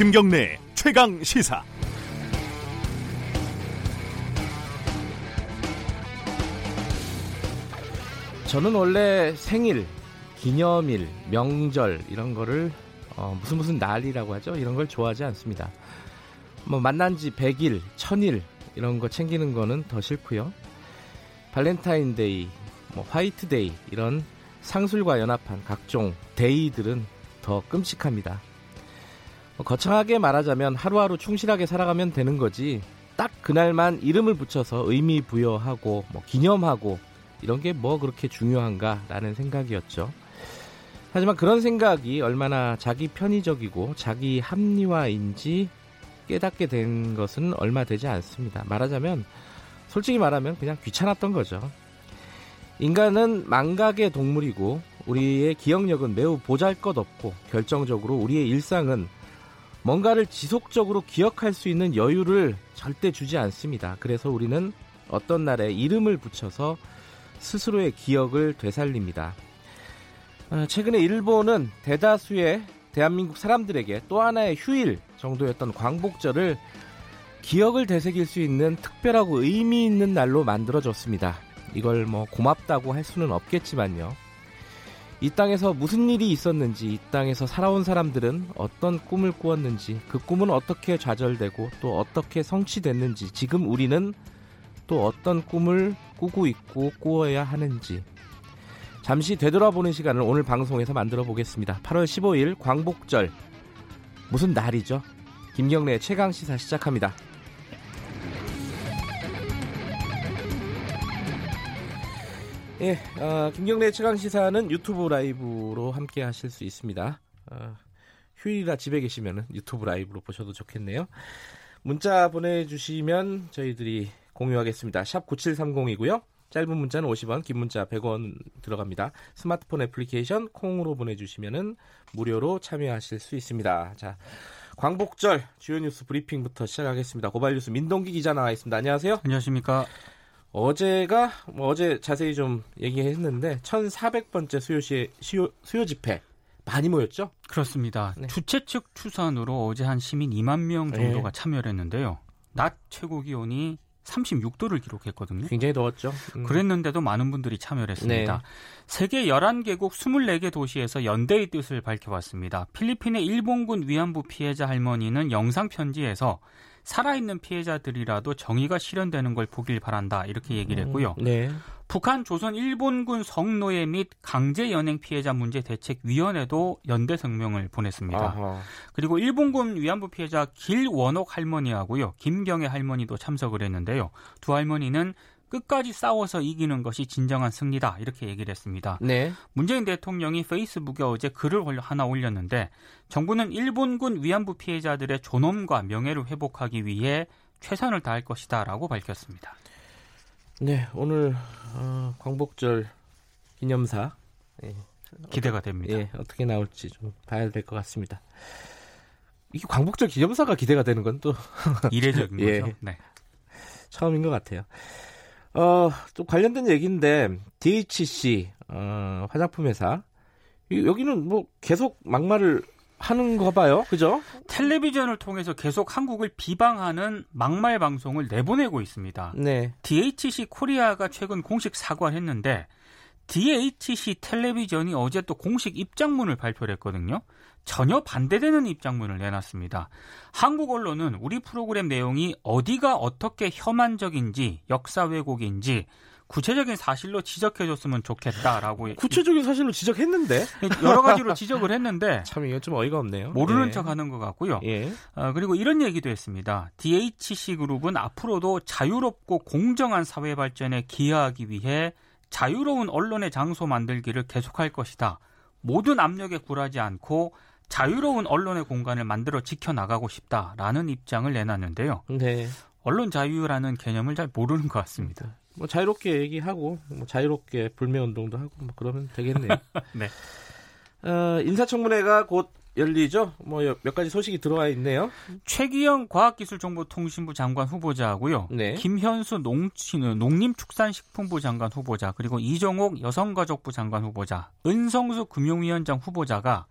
김경래 최강 시사. 저는 원래 생일, 기념일, 명절 이런 거를 어, 무슨 무슨 날이라고 하죠. 이런 걸 좋아하지 않습니다. 뭐 만난 지 100일, 1000일 이런 거 챙기는 거는 더 싫고요. 발렌타인데이, 뭐 화이트데이 이런 상술과 연합한 각종 day들은 더 끔찍합니다. 뭐 거창하게 말하자면 하루하루 충실하게 살아가면 되는 거지 딱 그날만 이름을 붙여서 의미 부여하고 뭐 기념하고 이런 게 뭐 그렇게 중요한가라는 생각이었죠. 하지만 그런 생각이 얼마나 자기 편의적이고 자기 합리화인지 깨닫게 된 것은 얼마 되지 않습니다. 말하자면 솔직히 말하면 그냥 귀찮았던 거죠. 인간은 망각의 동물이고 우리의 기억력은 매우 보잘것없고 결정적으로 우리의 일상은 뭔가를 지속적으로 기억할 수 있는 여유를 절대 주지 않습니다. 그래서 우리는 어떤 날에 이름을 붙여서 스스로의 기억을 되살립니다. 어, 최근에 일본은 대다수의 대한민국 사람들에게 또 하나의 휴일 정도였던 광복절을 기억을 되새길 수 있는 특별하고 의미 있는 날로 만들어줬습니다. 이걸 뭐 고맙다고 할 수는 없겠지만요. 이 땅에서 무슨 일이 있었는지, 이 땅에서 살아온 사람들은 어떤 꿈을 꾸었는지, 그 꿈은 어떻게 좌절되고 또 어떻게 성취됐는지, 지금 우리는 또 어떤 꿈을 꾸고 있고 꾸어야 하는지. 잠시 되돌아보는 시간을 오늘 방송에서 만들어 보겠습니다. 8월 15일 광복절. 무슨 날이죠? 김경래 최강 시사 시작합니다. 예, 어, 김경래 최강 시사는 유튜브 라이브로 함께 하실 수 있습니다. 어, 휴일이라 집에 계시면 유튜브 라이브로 보셔도 좋겠네요. 문자 보내주시면 저희들이 공유하겠습니다. 샵 9730이고요. 짧은 문자는 50원, 긴 문자 100원 들어갑니다. 스마트폰 애플리케이션 콩으로 보내주시면 무료로 참여하실 수 있습니다. 자, 광복절 주요 뉴스 브리핑부터 시작하겠습니다. 고발 뉴스 민동기 기자 나와 있습니다. 안녕하세요. 안녕하십니까. 어제가 뭐 어제 자세히 좀 얘기했는데 1,400번째 수요 시 수요, 수요 집회 많이 모였죠? 그렇습니다. 네. 주최 측 추산으로 어제 한 시민 2만 명 정도가 네. 참여를 했는데요. 낮 최고 기온이 36도를 기록했거든요. 굉장히 더웠죠. 음. 그랬는데도 많은 분들이 참여를 했습니다. 네. 세계 11개국 24개 도시에서 연대의 뜻을 밝혀봤습니다. 필리핀의 일본군 위안부 피해자 할머니는 영상 편지에서 살아있는 피해자들이라도 정의가 실현되는 걸 보길 바란다 이렇게 얘기를 했고요. 네. 북한 조선 일본군 성노예 및 강제 연행 피해자 문제 대책 위원회도 연대 성명을 보냈습니다. 아하. 그리고 일본군 위안부 피해자 길원옥 할머니하고요, 김경애 할머니도 참석을 했는데요. 두 할머니는 끝까지 싸워서 이기는 것이 진정한 승리다 이렇게 얘기를 했습니다. 네. 문재인 대통령이 페이스북에 어제 글을 하나 올렸는데 정부는 일본군 위안부 피해자들의 존엄과 명예를 회복하기 위해 최선을 다할 것이다라고 밝혔습니다. 네, 오늘 어, 광복절 기념사 예, 기대가 됩니다. 예, 어떻게 나올지 좀 봐야 될 것 같습니다. 이게 광복절 기념사가 기대가 되는 건 또 이례적인 예, 거죠. 네. 처음인 것 같아요. 어, 또 관련된 얘기인데 DHC 어, 화장품 회사 여기는 뭐 계속 막말을 하는 거 봐요. 그죠? 텔레비전을 통해서 계속 한국을 비방하는 막말 방송을 내보내고 있습니다. 네. DHC 코리아가 최근 공식 사과를 했는데 DHC 텔레비전이 어제 또 공식 입장문을 발표를 했거든요. 전혀 반대되는 입장문을 내놨습니다. 한국 언론은 우리 프로그램 내용이 어디가 어떻게 혐한적인지 역사 왜곡인지 구체적인 사실로 지적해줬으면 좋겠다라고 구체적인 사실로 지적했는데 여러 가지로 지적을 했는데 참 이건 좀 어이가 없네요. 모르는 예. 척하는 것 같고요. 예. 어, 그리고 이런 얘기도 했습니다. DHC 그룹은 앞으로도 자유롭고 공정한 사회 발전에 기여하기 위해 자유로운 언론의 장소 만들기를 계속할 것이다. 모든 압력에 굴하지 않고 자유로운 언론의 공간을 만들어 지켜나가고 싶다라는 입장을 내놨는데요. 네. 언론 자유라는 개념을 잘 모르는 것 같습니다. 뭐 자유롭게 얘기하고 뭐 자유롭게 불매 운동도 하고 뭐 그러면 되겠네요. 네. 어, 인사청문회가 곧 열리죠. 뭐 몇 가지 소식이 들어와 있네요. 최기영 과학기술정보통신부 장관 후보자하고요. 네. 김현수 농치는 농림축산식품부 장관 후보자 그리고 이정옥 여성가족부 장관 후보자, 은성수 금융위원장 후보자가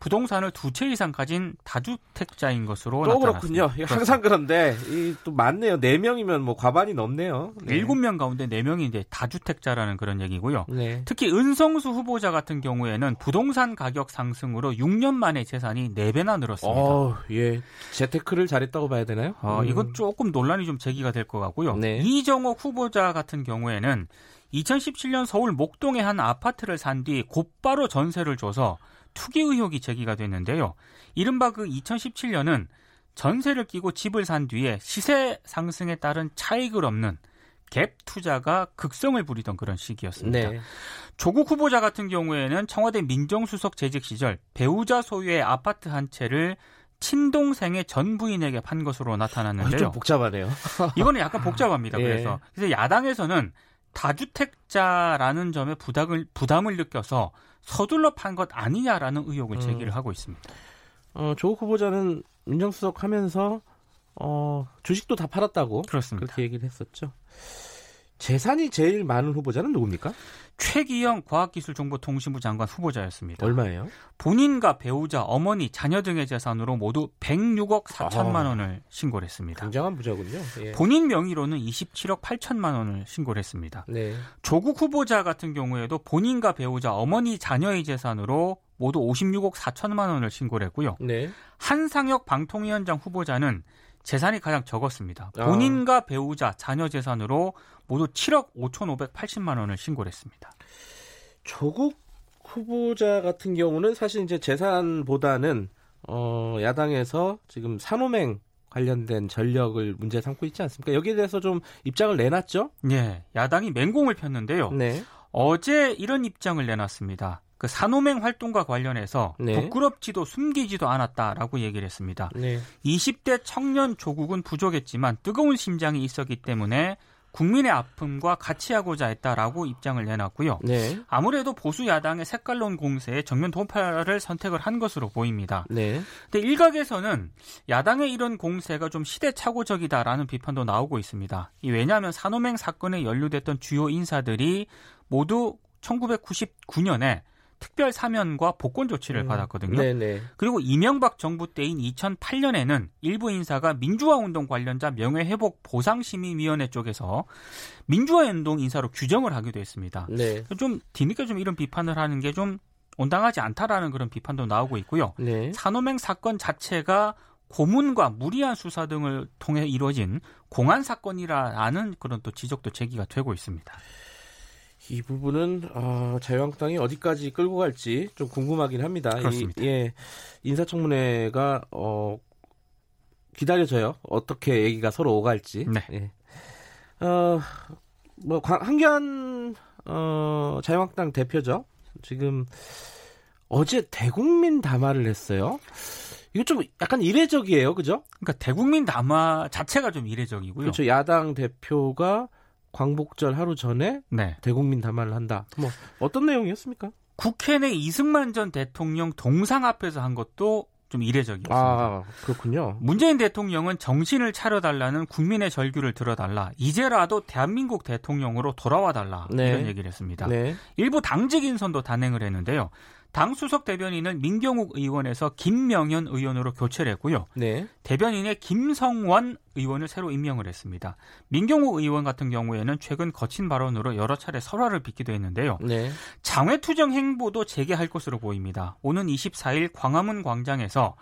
부동산을 두 채 이상 가진 다주택자인 것으로 또 나타났습니다. 그렇군요. 항상 그런데 이또 많네요. 네 명이면 뭐 과반이 넘네요. 네. 7명 가운데 4명이 이제 다주택자라는 그런 얘기고요. 네. 특히 은성수 후보자 같은 경우에는 부동산 가격 상승으로 6년 만에 재산이 4배나 늘었습니다. 어, 예. 재테크를 잘했다고 봐야 되나요? 어, 음. 이건 조금 논란이 좀 제기가 될 것 같고요. 네. 이정옥 후보자 같은 경우에는 2017년 서울 목동의 한 아파트를 산 뒤 곧바로 전세를 줘서 투기 의혹이 제기가 됐는데요. 이른바 그 2017년은 전세를 끼고 집을 산 뒤에 시세 상승에 따른 차익을 얻는 갭 투자가 극성을 부리던 그런 시기였습니다. 네. 조국 후보자 같은 경우에는 청와대 민정수석 재직 시절 배우자 소유의 아파트 한 채를 친동생의 전 부인에게 판 것으로 아, 나타났는데요. 좀 복잡하네요. 이거는 약간 복잡합니다. 예. 그래서 그래서 야당에서는 다주택자라는 점에 부담을 부담을 느껴서 서둘러 판 것 아니냐라는 의혹을 음. 제기를 하고 있습니다. 어, 조국 후보자는 민정수석 하면서 어, 주식도 다 팔았다고 그렇습니다. 그렇게 얘기를 했었죠. 재산이 제일 많은 후보자는 누굽니까? 최기영 과학기술정보통신부 장관 후보자였습니다. 얼마예요? 본인과 배우자, 어머니, 자녀 등의 재산으로 모두 106억 4천만 아. 원을 신고를 했습니다. 굉장한 부자군요. 예. 본인 명의로는 27억 8천만 원을 신고를 했습니다. 네. 조국 후보자 같은 경우에도 본인과 배우자, 어머니, 자녀의 재산으로 모두 56억 4천만 원을 신고를 했고요. 네. 한상혁 방통위원장 후보자는 재산이 가장 적었습니다. 아. 본인과 배우자, 자녀 재산으로 모두 7억 5,580만 원을 신고를 했습니다. 조국 후보자 같은 경우는 사실 이제 재산보다는 어, 야당에서 지금 산호맹 관련된 전력을 문제 삼고 있지 않습니까? 여기에 대해서 좀 입장을 내놨죠? 예, 야당이 맹공을 폈는데요. 네. 어제 이런 입장을 내놨습니다. 그 산호맹 활동과 관련해서 네. 부끄럽지도 숨기지도 않았다라고 얘기를 했습니다. 네. 20대 청년 조국은 부족했지만 뜨거운 심장이 있었기 때문에 국민의 아픔과 같이 하고자 했다라고 입장을 내놨고요. 네. 아무래도 보수 야당의 색깔론 공세에 정면 돌파를 선택을 한 것으로 보입니다. 네. 근데 일각에서는 야당의 이런 공세가 좀 시대착오적이다라는 비판도 나오고 있습니다. 이 왜냐하면 산호맹 사건에 연루됐던 주요 인사들이 모두 1999년에 특별 사면과 복권 조치를 음, 받았거든요. 네네. 그리고 이명박 정부 때인 2008년에는 일부 인사가 민주화 운동 관련자 명예 회복 보상 심의 위원회 쪽에서 민주화 운동 인사로 규정을 하기도 했습니다. 네. 좀 뒤늦게 좀 이런 비판을 하는 게 좀 온당하지 않다라는 그런 비판도 나오고 있고요. 네. 산호맹 사건 자체가 고문과 무리한 수사 등을 통해 이루어진 공안 사건이라는 그런 또 지적도 제기가 되고 있습니다. 이 부분은 어, 자유한국당이 어디까지 끌고 갈지 좀 궁금하긴 합니다. 그렇습니다. 이, 예, 인사청문회가 어, 기다려져요. 어떻게 얘기가 서로 오갈지. 네. 예. 어, 뭐 관- 한기환 어, 자유한국당 대표죠. 지금 어제 대국민 담화를 했어요. 이거 좀 약간 이례적이에요, 그죠? 그러니까 대국민 담화 자체가 좀 이례적이고요. 그렇죠. 야당 대표가 광복절 하루 전에 네. 대국민 담화를 한다. 뭐 어떤 내용이었습니까? 국회 내 이승만 전 대통령 동상 앞에서 한 것도 좀 이례적이었습니다. 아 그렇군요. 문재인 대통령은 정신을 차려달라는 국민의 절규를 들어달라. 이제라도 대한민국 대통령으로 돌아와 달라. 네. 이런 얘기를 했습니다. 네. 일부 당직 인선도 단행을 했는데요. 당 수석 대변인은 민경욱 의원에서 김명현 의원으로 교체를 했고요. 네. 대변인의 김성원 의원을 새로 임명을 했습니다. 민경욱 의원 같은 경우에는 최근 거친 발언으로 여러 차례 설화를 빚기도 했는데요. 네. 장외투정 행보도 재개할 것으로 보입니다. 오는 24일 광화문 광장에서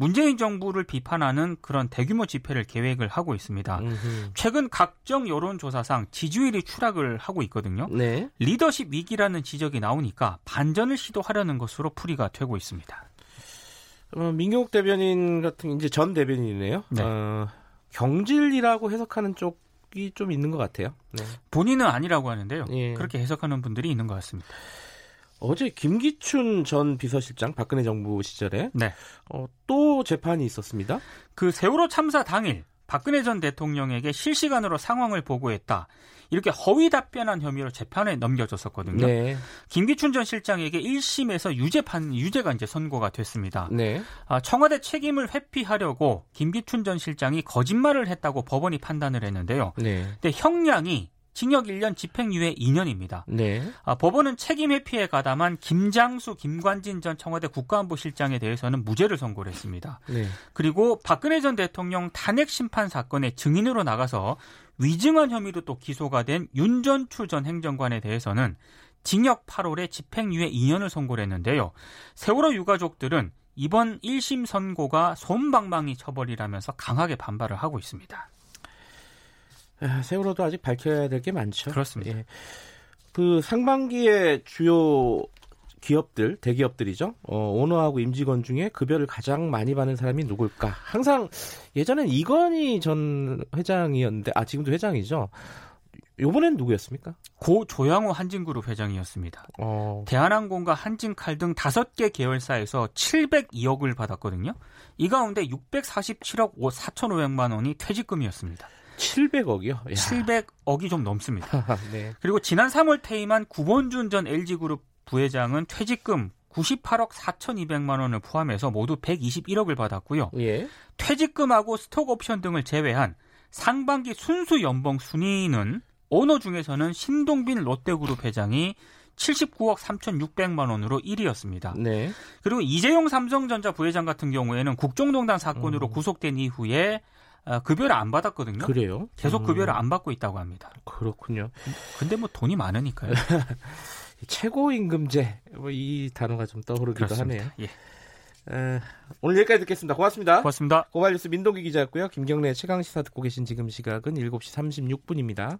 문재인 정부를 비판하는 그런 대규모 집회를 계획을 하고 있습니다. 음흠. 최근 각종 여론조사상 지지율이 추락을 하고 있거든요. 네. 리더십 위기라는 지적이 나오니까 반전을 시도하려는 것으로 풀이가 되고 있습니다. 어, 민경욱 대변인 같은 이제 전 대변인이네요. 네. 어, 경질이라고 해석하는 쪽 이 좀 있는 것 같아요. 네. 본인은 아니라고 하는데요. 예. 그렇게 해석하는 분들이 있는 것 같습니다. 어제 김기춘 전 비서실장 박근혜 정부 시절에 네. 어, 또 재판이 있었습니다. 그 세월호 참사 당일 박근혜 전 대통령에게 실시간으로 상황을 보고했다. 이렇게 허위 답변한 혐의로 재판에 넘겨졌었거든요. 네. 김기춘 전 실장에게 1심에서 유죄판 유죄가 이제 선고가 됐습니다. 네. 아, 청와대 책임을 회피하려고 김기춘 전 실장이 거짓말을 했다고 법원이 판단을 했는데요. 네. 근데 형량이 징역 1년, 집행유예 2년입니다. 네. 아, 법원은 책임 회피에 가담한 김장수, 김관진 전 청와대 국가안보실장에 대해서는 무죄를 선고를 했습니다. 네. 그리고 박근혜 전 대통령 탄핵 심판 사건의 증인으로 나가서 위증한 혐의로 또 기소가 된 윤전추 전 행정관에 대해서는 징역 8월에 집행유예 2년을 선고를 했는데요. 세월호 유가족들은 이번 1심 선고가 솜방망이 처벌이라면서 강하게 반발을 하고 있습니다. 아, 세월호도 아직 밝혀야 될 게 많죠. 그렇습니다. 예. 그 상반기에 주요 기업들, 대기업들이죠. 어, 오너하고 임직원 중에 급여를 가장 많이 받는 사람이 누굴까? 항상 예전엔 이건희 전 회장이었는데, 아, 지금도 회장이죠. 요번엔 누구였습니까? 고 조양호 한진그룹 회장이었습니다. 어. 대한항공과 한진칼 등 다섯 개 계열사에서 702억을 받았거든요. 이 가운데 647억 4,500만 원이 퇴직금이었습니다. 700억이요? 야. 700억이 좀 넘습니다. 네. 그리고 지난 3월 퇴임한 구본준 전 LG그룹 부회장은 퇴직금 98억 4,200만 원을 포함해서 모두 121억을 받았고요. 예. 퇴직금하고 스톡옵션 등을 제외한 상반기 순수 연봉 순위는 오너 중에서는 신동빈 롯데그룹 회장이 79억 3,600만 원으로 1위였습니다. 네. 그리고 이재용 삼성전자 부회장 같은 경우에는 국정농단 사건으로 음. 구속된 이후에 어, 급여를 안 받았거든요. 그래요? 계속 급여를 음. 안 받고 있다고 합니다. 그렇군요. 근데 뭐 돈이 많으니까요. 최고임금제 뭐 이 단어가 좀 떠오르기도 그렇습니다. 하네요. 예. 에, 오늘 여기까지 듣겠습니다. 고맙습니다. 고맙습니다. 고발뉴스 민동기 기자였고요. 김경래 최강 시사 듣고 계신 지금 시각은 7시 36분입니다.